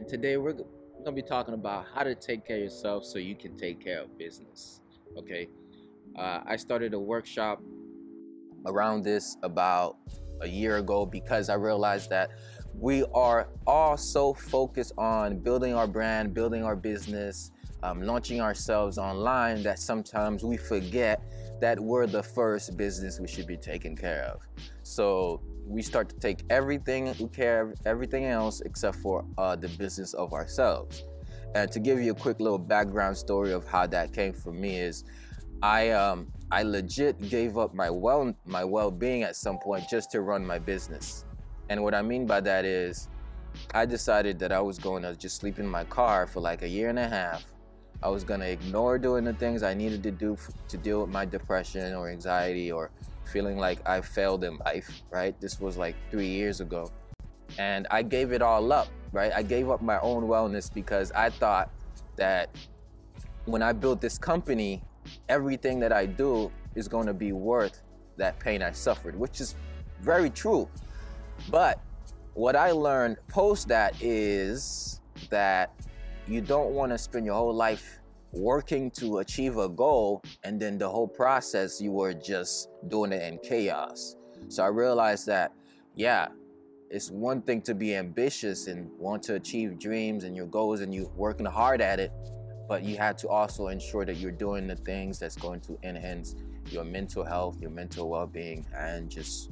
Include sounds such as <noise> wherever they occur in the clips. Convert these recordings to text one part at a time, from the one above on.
And today we're, gonna be talking about how to take care of yourself so you can take care of business. Okay. Uh, I started a workshop around this about a year ago because I realized that we are all so focused on building our brand, building our business, um, launching ourselves online that sometimes we forget that we're the first business we should be taking care of. So we start to take everything we care, of everything else except for uh, the business of ourselves. And to give you a quick little background story of how that came for me is, I um, I legit gave up my well my well-being at some point just to run my business. And what I mean by that is, I decided that I was going to just sleep in my car for like a year and a half. I was going to ignore doing the things I needed to do f- to deal with my depression or anxiety or feeling like I failed in life, right? This was like three years ago. And I gave it all up, right? I gave up my own wellness because I thought that when I built this company, everything that I do is going to be worth that pain I suffered, which is very true. But what I learned post that is that you don't want to spend your whole life working to achieve a goal and then the whole process you were just doing it in chaos. So I realized that, yeah, it's one thing to be ambitious and want to achieve dreams and your goals and you're working hard at it, but you have to also ensure that you're doing the things that's going to enhance your mental health, your mental well-being, and just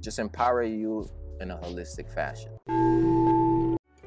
just empower you in a holistic fashion.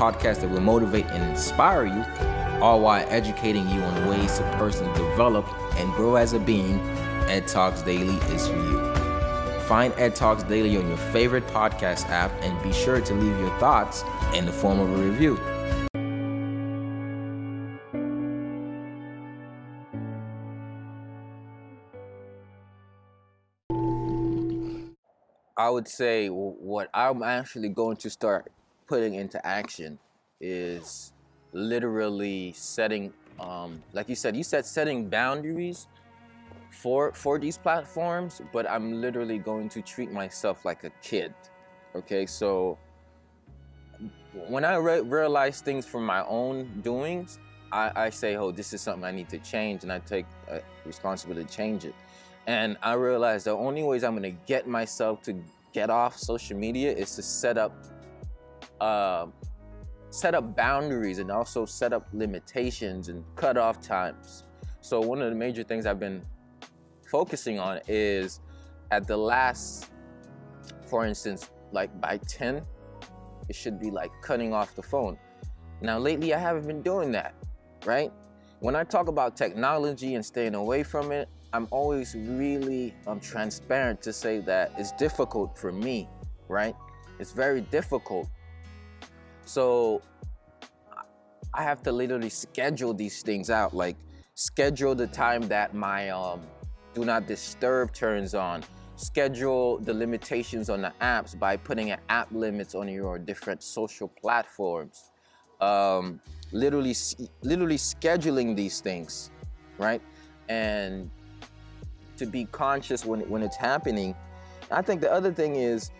podcast that will motivate and inspire you, all while educating you on ways to personally develop and grow as a being, Ed Talks Daily is for you. Find Ed Talks Daily on your favorite podcast app and be sure to leave your thoughts in the form of a review. I would say what I'm actually going to start putting into action is literally setting, um, like you said, you said setting boundaries for for these platforms, but I'm literally going to treat myself like a kid. Okay, so when I re- realize things from my own doings, I, I say, "Oh, this is something I need to change," and I take uh, responsibility to change it. And I realize the only ways I'm gonna get myself to get off social media is to set up, uh, set up boundaries and also set up limitations and cut off times. So one of the major things I've been focusing on is at the last, for instance, like by 10, it should be like cutting off the phone. Now lately I haven't been doing that, right? When I talk about technology and staying away from it, I'm always really um, transparent to say that it's difficult for me, right? It's very difficult. So I have to literally schedule these things out, like schedule the time that my um, do not disturb turns on, schedule the limitations on the apps by putting an app limits on your different social platforms. Um, literally, literally scheduling these things, right? And to be conscious when, when it's happening. I think the other thing is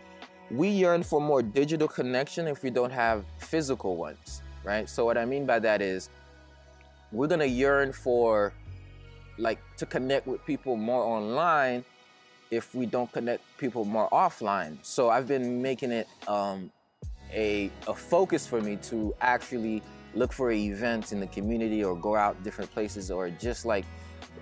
we yearn for more digital connection if we don't have physical ones, right? So what I mean by that is we're gonna yearn for like to connect with people more online if we don't connect people more offline. So I've been making it um, a, a focus for me to actually look for events in the community or go out different places or just like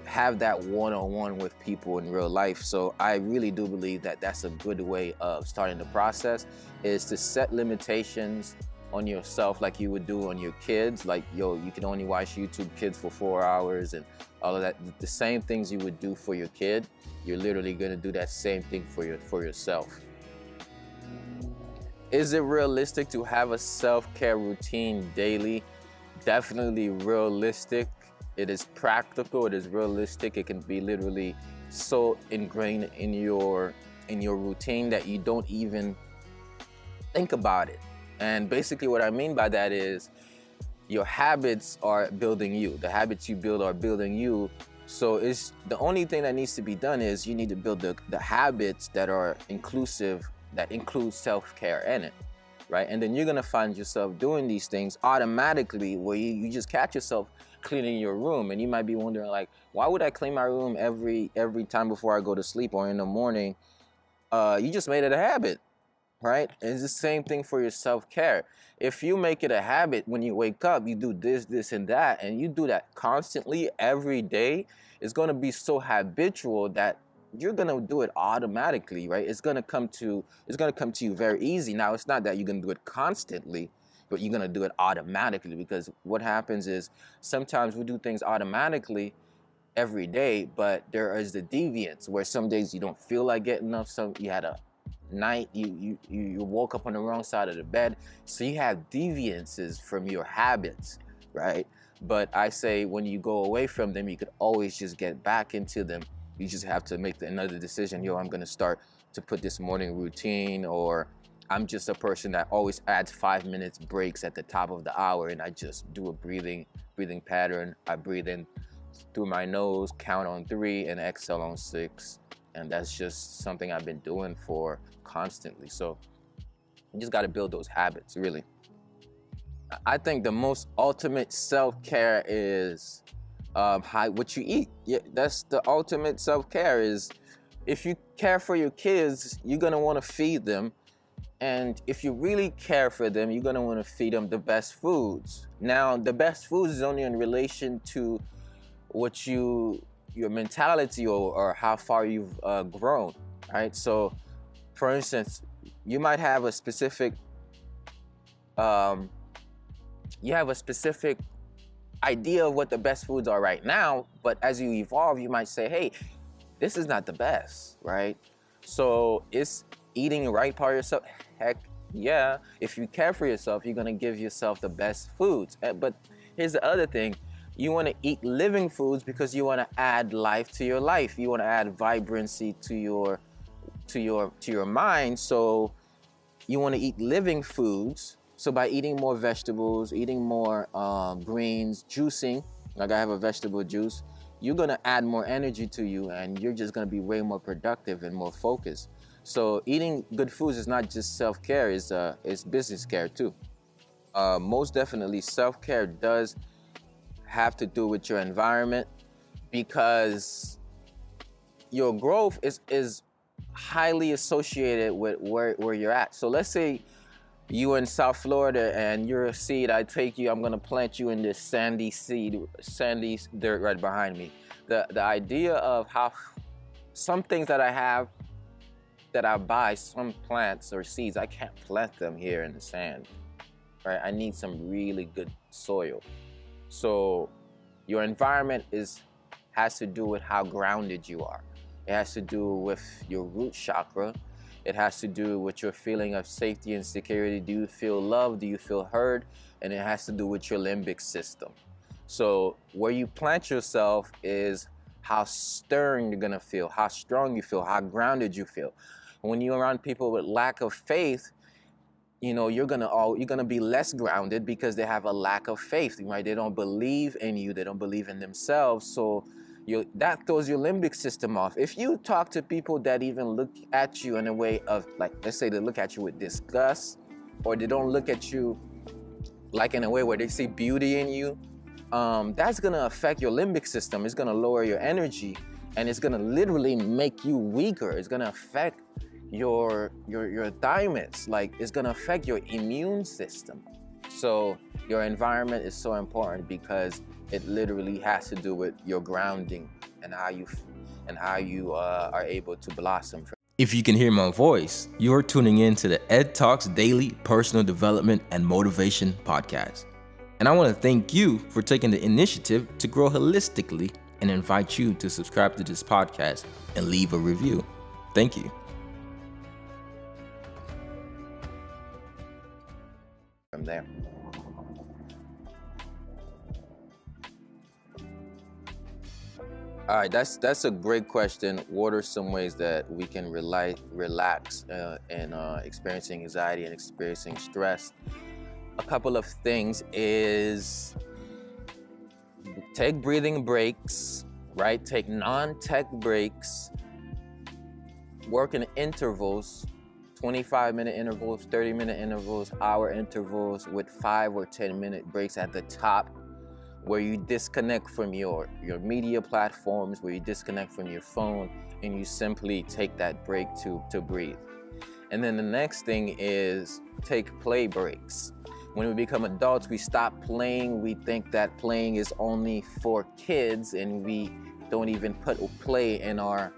have that one-on-one with people in real life. So I really do believe that that's a good way of starting the process is to set limitations on yourself like you would do on your kids. Like, yo, you can only watch YouTube Kids for four hours and all of that. The same things you would do for your kid, you're literally gonna do that same thing for your for yourself. is it realistic to have a self-care routine daily? Definitely realistic. It is practical, it is realistic. It can be literally so ingrained in your in your routine that you don't even think about it. And basically what I mean by that is your habits are building you. The habits you build are building you. So it's the only thing that needs to be done is you need to build the, the habits that are inclusive, that include self-care in it. Right. And then you're gonna find yourself doing these things automatically where you, you just catch yourself cleaning your room and you might be wondering like, why would I clean my room every every time before I go to sleep or in the morning? Uh, you just made it a habit right? And it's the same thing for your self-care. If you make it a habit when you wake up, you do this, this, and that, and you do that constantly every day, it's gonna be so habitual that you're gonna do it automatically, right? It's gonna come to it's gonna come to you very easy. Now it's not that you're gonna do it constantly, but you're gonna do it automatically because what happens is sometimes we do things automatically every day, but there is the deviance where some days you don't feel like getting up, some you had a night you, you you woke up on the wrong side of the bed so you have deviances from your habits right? But i say when you go away from them you could always just get back into them. You just have to make another decision yo i'm going to start to put this morning routine or i'm just a person that always adds five minutes breaks at the top of the hour and i just do a breathing breathing pattern i breathe in through my nose count on three and exhale on six and that's just something i've been doing for constantly. So you just got to build those habits, really. I think the most ultimate self care is um, how, what you eat. Yeah, that's the ultimate self care. Is if you care for your kids, you're gonna want to feed them, and if you really care for them, you're gonna want to feed them the best foods. Now, the best foods is only in relation to what you your mentality or, or how far you've uh, grown, right? So for instance, you might have a specific, um, you have a specific idea of what the best foods are right now, but as you evolve, you might say, hey, this is not the best, right? So is eating right part yourself? Heck yeah. If you care for yourself, you're gonna give yourself the best foods. Eh, but here's the other thing. You wanna eat living foods because you wanna add life to your life. You wanna add vibrancy to your to your to your mind. So you want to eat living foods. So by eating more vegetables, eating more um, greens, juicing, like I have a vegetable juice, you're gonna add more energy to you, and you're just gonna be way more productive and more focused. So eating good foods is not just self-care; it's uh, it's business care too. Uh, most definitely, self-care does have to do with your environment because your growth is is highly associated with where, where you're at. So let's say you in South Florida and you're a seed, I take you, I'm gonna plant you in this sandy seed, sandy dirt right behind me. The, the idea of how some things that I have that I buy, some plants or seeds, I can't plant them here in the sand, right? I need some really good soil. So your environment is has to do with how grounded you are. It has to do with your root chakra. It has to do with your feeling of safety and security. Do you feel loved? Do you feel heard? And it has to do with your limbic system. So where you plant yourself is how stern you're gonna feel, how strong you feel, how grounded you feel. When you're around people with lack of faith, you know you're gonna all you're gonna be less grounded because they have a lack of faith, right? They don't believe in you, they don't believe in themselves. So you, that throws your limbic system off. If you talk to people that even look at you in a way of, like, let's say they look at you with disgust, or they don't look at you like in a way where they see beauty in you, um, that's gonna affect your limbic system. It's gonna lower your energy, and it's gonna literally make you weaker. It's gonna affect your your your thymus. Like it's gonna affect your immune system. So your environment is so important because it literally has to do with your grounding and how you and how you uh, are able to blossom. If you can hear my voice, you're tuning in to the Ed Talks Daily Personal Development and Motivation Podcast. And I want to thank you for taking the initiative to grow holistically and invite you to subscribe to this podcast and leave a review. Thank you. from there. All right, that's that's a great question. What are some ways that we can rely, relax uh, and uh, experiencing anxiety and experiencing stress? A couple of things is take breathing breaks, right? Take non-tech breaks. Work in intervals 25 minute intervals, 30 minute intervals, hour intervals with five or 10 minute breaks at the top where you disconnect from your, your media platforms, where you disconnect from your phone, and you simply take that break to, to breathe. And then the next thing is take play breaks. When we become adults, we stop playing. We think that playing is only for kids, and we don't even put play in our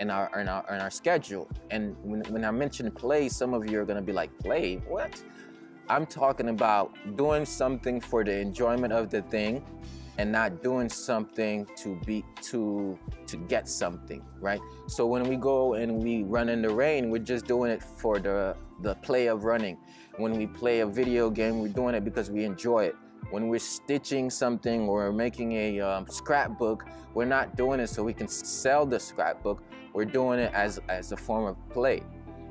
in our in our in our schedule. And when, when I mention play, some of you are gonna be like, play? What? I'm talking about doing something for the enjoyment of the thing and not doing something to be to to get something, right? So when we go and we run in the rain, we're just doing it for the the play of running. When we play a video game, we're doing it because we enjoy it. When we're stitching something or making a um, scrapbook, we're not doing it so we can sell the scrapbook. We're doing it as as a form of play.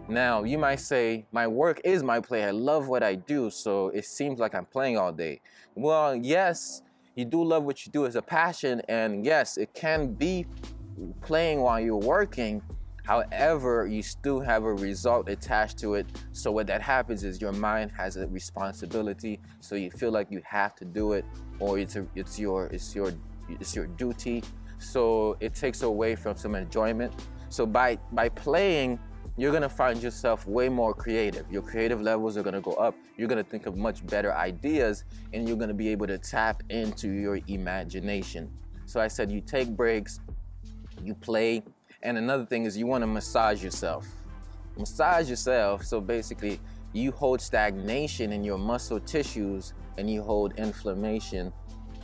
Now, you might say, my work is my play. I love what I do, so it seems like I'm playing all day. Well, yes, you do love what you do as a passion, and yes, it can be playing while you're working. However, you still have a result attached to it. So what that happens is your mind has a responsibility. So you feel like you have to do it, or it's a, it's your it's your it's your duty. So it takes away from some enjoyment. So by by playing, you're gonna find yourself way more creative. Your creative levels are gonna go up. You're gonna think of much better ideas and you're gonna be able to tap into your imagination. So I said you take breaks, you play, and another thing is you wanna massage yourself. Massage yourself, so basically you hold stagnation in your muscle tissues and you hold inflammation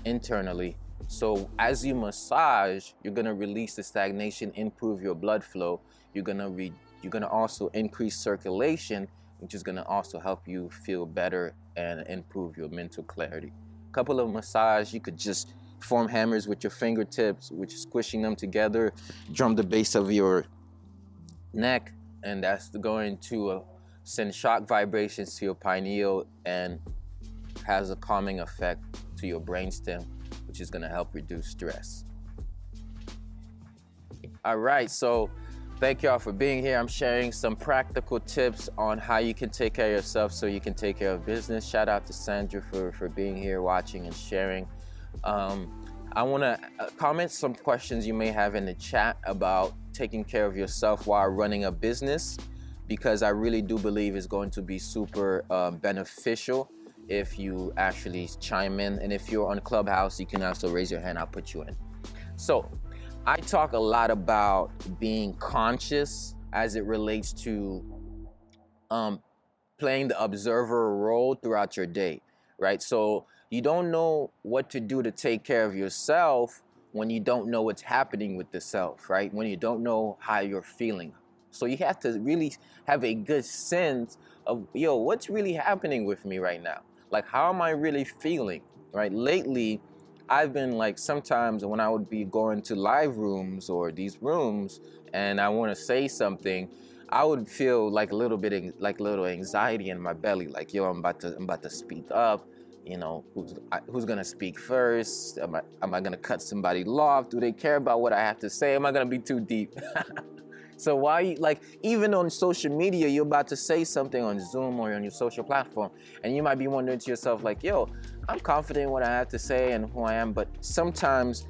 internally. So as you massage, you're gonna release the stagnation, improve your blood flow. You're gonna re you're gonna also increase circulation, which is gonna also help you feel better and improve your mental clarity. A couple of massage, you could just form hammers with your fingertips, which is squishing them together, drum the base of your neck, and that's going to uh, send shock vibrations to your pineal and has a calming effect to your brainstem, which is gonna help reduce stress. All right, so Thank y'all for being here. I'm sharing some practical tips on how you can take care of yourself so you can take care of business. Shout out to Sandra for, for being here, watching, and sharing. Um, I want to uh, comment some questions you may have in the chat about taking care of yourself while running a business because I really do believe it's going to be super uh, beneficial if you actually chime in. And if you're on Clubhouse, you can also raise your hand, I'll put you in. So, I talk a lot about being conscious as it relates to um, playing the observer role throughout your day, right? So you don't know what to do to take care of yourself when you don't know what's happening with the self, right? When you don't know how you're feeling. So you have to really have a good sense of, yo, what's really happening with me right now? Like, how am I really feeling, right? Lately, I've been like sometimes when I would be going to live rooms or these rooms and I want to say something, I would feel like a little bit like a little anxiety in my belly, like yo, I'm about to I'm about to speak up. You know, who's who's gonna speak first? Am I am I gonna cut somebody off? Do they care about what I have to say? Am I gonna be too deep? <laughs> So why, like, even on social media, you're about to say something on Zoom or on your social platform, and you might be wondering to yourself, like, yo, I'm confident in what I have to say and who I am, but sometimes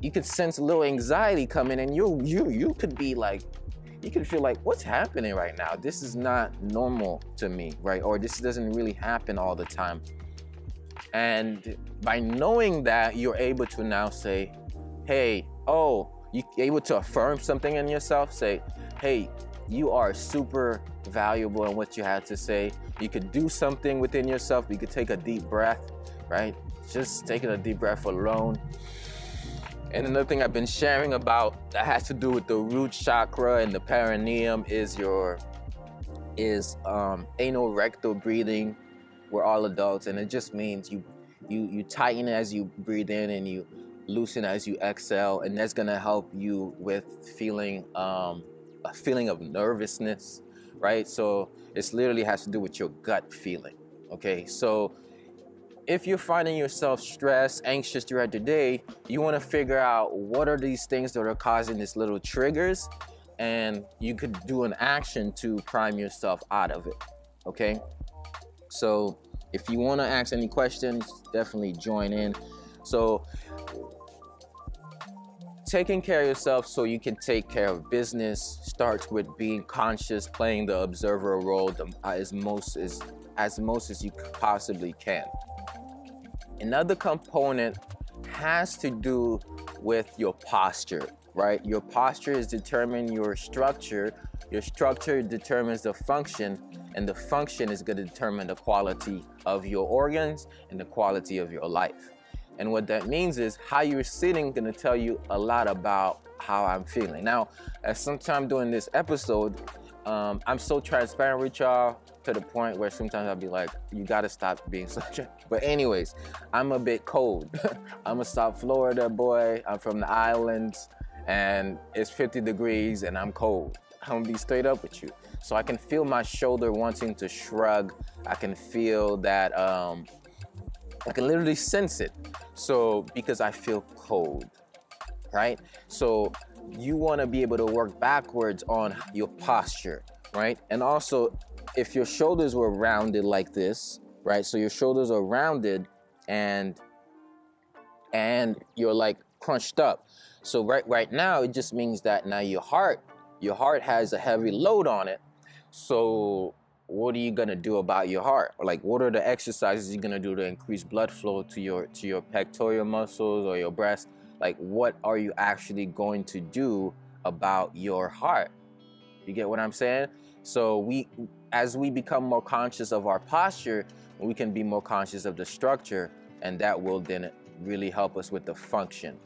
you could sense a little anxiety coming, and you you you could be like, you could feel like, what's happening right now? This is not normal to me, right? Or this doesn't really happen all the time. And by knowing that, you're able to now say, hey, oh, you're able to affirm something in yourself, say, hey, you are super valuable in what you have to say. You could do something within yourself. You could take a deep breath, right? Just taking a deep breath alone. And another thing I've been sharing about that has to do with the root chakra and the perineum is your is um, anal rectal breathing. We're all adults, and it just means you you you tighten as you breathe in and you loosen as you exhale, and that's gonna help you with feeling um, a feeling of nervousness, right? So it's literally has to do with your gut feeling. Okay, so if you're finding yourself stressed, anxious throughout the day, you want to figure out what are these things that are causing these little triggers, and you could do an action to prime yourself out of it. Okay, so if you want to ask any questions, definitely join in. So taking care of yourself so you can take care of business starts with being conscious, playing the observer role the, uh, as most as as most as you possibly can. Another component has to do with your posture, right? Your posture is determining your structure. Your structure determines the function, and the function is going to determine the quality of your organs and the quality of your life. And what that means is how you're sitting going to tell you a lot about how I'm feeling. Now, at some time during this episode, um, I'm so transparent with y'all to the point where sometimes I'll be like, you gotta stop being such a. <laughs> But, anyways, I'm a bit cold. <laughs> I'm a South Florida boy. I'm from the islands, and it's 50 degrees, and I'm cold. I'm gonna be straight up with you. So I can feel my shoulder wanting to shrug. I can feel that um, I can literally sense it. So, because I feel cold, right? So, you want to be able to work backwards on your posture, right? And also, if your shoulders were rounded like this, right? So your shoulders are rounded and and you're like crunched up. So right right now it just means that now your heart, your heart has a heavy load on it. So what are you gonna do about your heart? Like, what are the exercises you're gonna do to increase blood flow to your to your pectoral muscles or your breast? Like, what are you actually going to do about your heart? You get what I'm saying? So we, as we become more conscious of our posture, we can be more conscious of the structure, and that will then really help us with the function.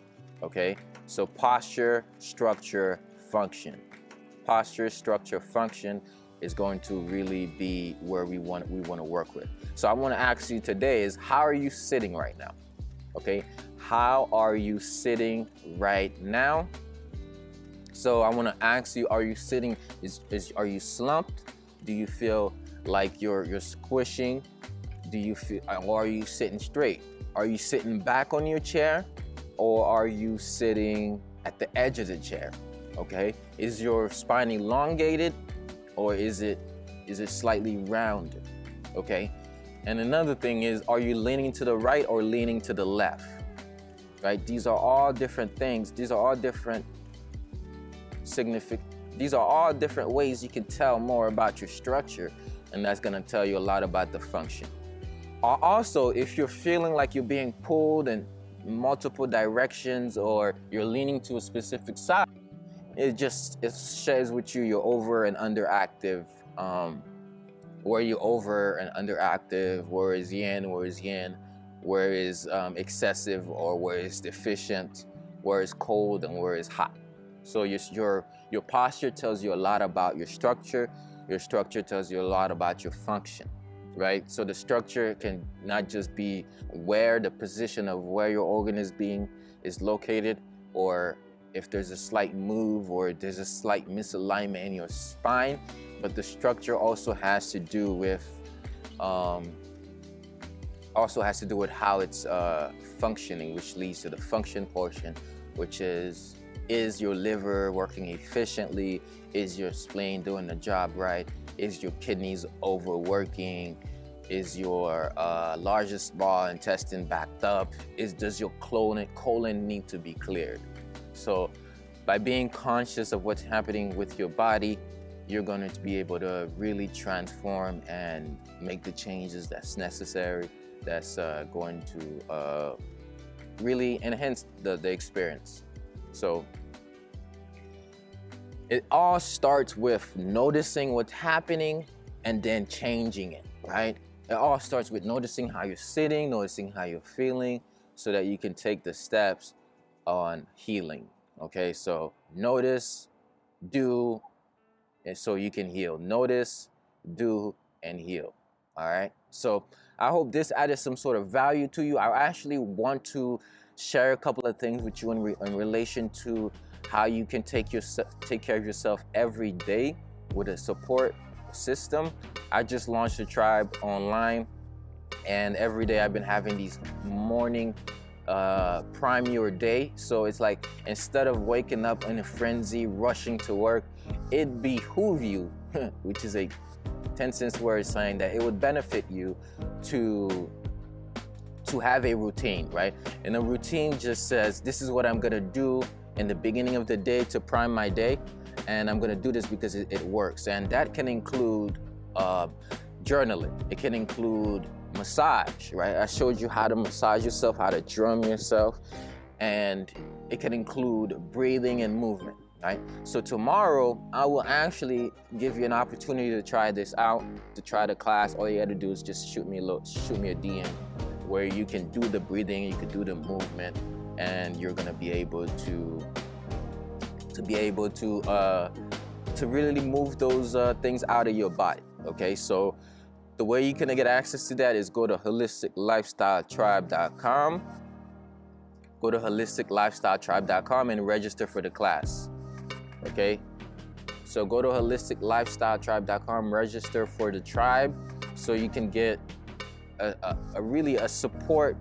Okay? So posture, structure, function. Posture, structure, function is going to really be where we want we want to work with. So I want to ask you today is how are you sitting right now? Okay? How are you sitting right now? So I want to ask you are you sitting is, is are you slumped? Do you feel like you're you're squishing? Do you feel or are you sitting straight? Are you sitting back on your chair or are you sitting at the edge of the chair? Okay? Is your spine elongated or is it is it slightly rounded? Okay? And another thing is, are you leaning to the right or leaning to the left? Right? These are all different things. These are all different significant. These are all different ways you can tell more about your structure, and that's going to tell you a lot about the function. Also, if you're feeling like you're being pulled in multiple directions or you're leaning to a specific side, it just it shares with you you're over and underactive. Um, where you over and underactive, where is yin, where is yin, where is um, excessive or where is deficient, where is cold and where is hot. So your, your, your posture tells you a lot about your structure. Your structure tells you a lot about your function, right? So the structure can not just be where the position of where your organ is being is located or if there's a slight move or there's a slight misalignment in your spine, but the structure also has to do with um, also has to do with how it's uh, functioning, which leads to the function portion, which is is your liver working efficiently? Is your spleen doing the job right? Is your kidneys overworking? Is your uh, largest small intestine backed up? Is does your colon colon need to be cleared? So by being conscious of what's happening with your body, you're going to be able to really transform and make the changes that's necessary, that's uh, going to uh, really enhance the, the experience. So it all starts with noticing what's happening and then changing it, right? It all starts with noticing how you're sitting, noticing how you're feeling, so that you can take the steps on healing. Okay, so notice, do, and so you can heal. Notice, do, and heal. All right. So I hope this added some sort of value to you. I actually want to share a couple of things with you in, re- in relation to how you can take your take care of yourself every day with a support system. I just launched a tribe online, and every day I've been having these morning uh, prime your day. So it's like instead of waking up in a frenzy, rushing to work, it behoove you, <laughs> which is a 10 cents word saying that it would benefit you to to have a routine, right? And a routine just says, this is what I'm gonna do in the beginning of the day to prime my day. And I'm gonna do this because it, it works. And that can include uh, journaling. It can include massage, right? I showed you how to massage yourself, how to drum yourself. And it can include breathing and movement, right? So tomorrow, I will actually give you an opportunity to try this out, to try the class. All you got to do is just shoot me a little, shoot me a DM where you can do the breathing, you can do the movement, and you're gonna be able to to be able to uh, to really move those uh, things out of your body. Okay, so the way you can get access to that is go to holisticlifestyletribe.com. Go to holisticlifestyletribe.com and register for the class. Okay, so go to holisticlifestyletribe.com, register for the tribe, so you can get a, a, a really a support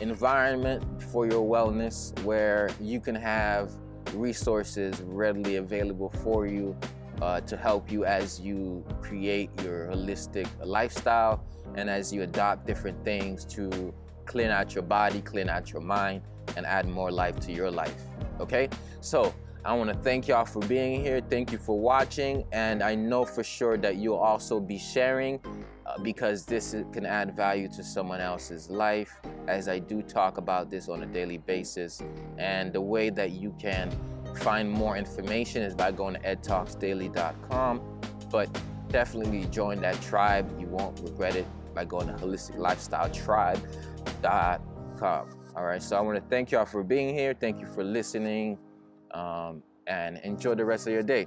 environment for your wellness where you can have resources readily available for you uh, to help you as you create your holistic lifestyle and as you adopt different things to clean out your body, clean out your mind, and add more life to your life. Okay? So, I want to thank y'all for being here. Thank you for watching. And I know for sure that you'll also be sharing uh, because this can add value to someone else's life as I do talk about this on a daily basis. And the way that you can find more information is by going to edtalksdaily.com. But definitely join that tribe. You won't regret it by going to holisticlifestyletribe.com. All right, so I want to thank y'all for being here. Thank you for listening um, and enjoy the rest of your day.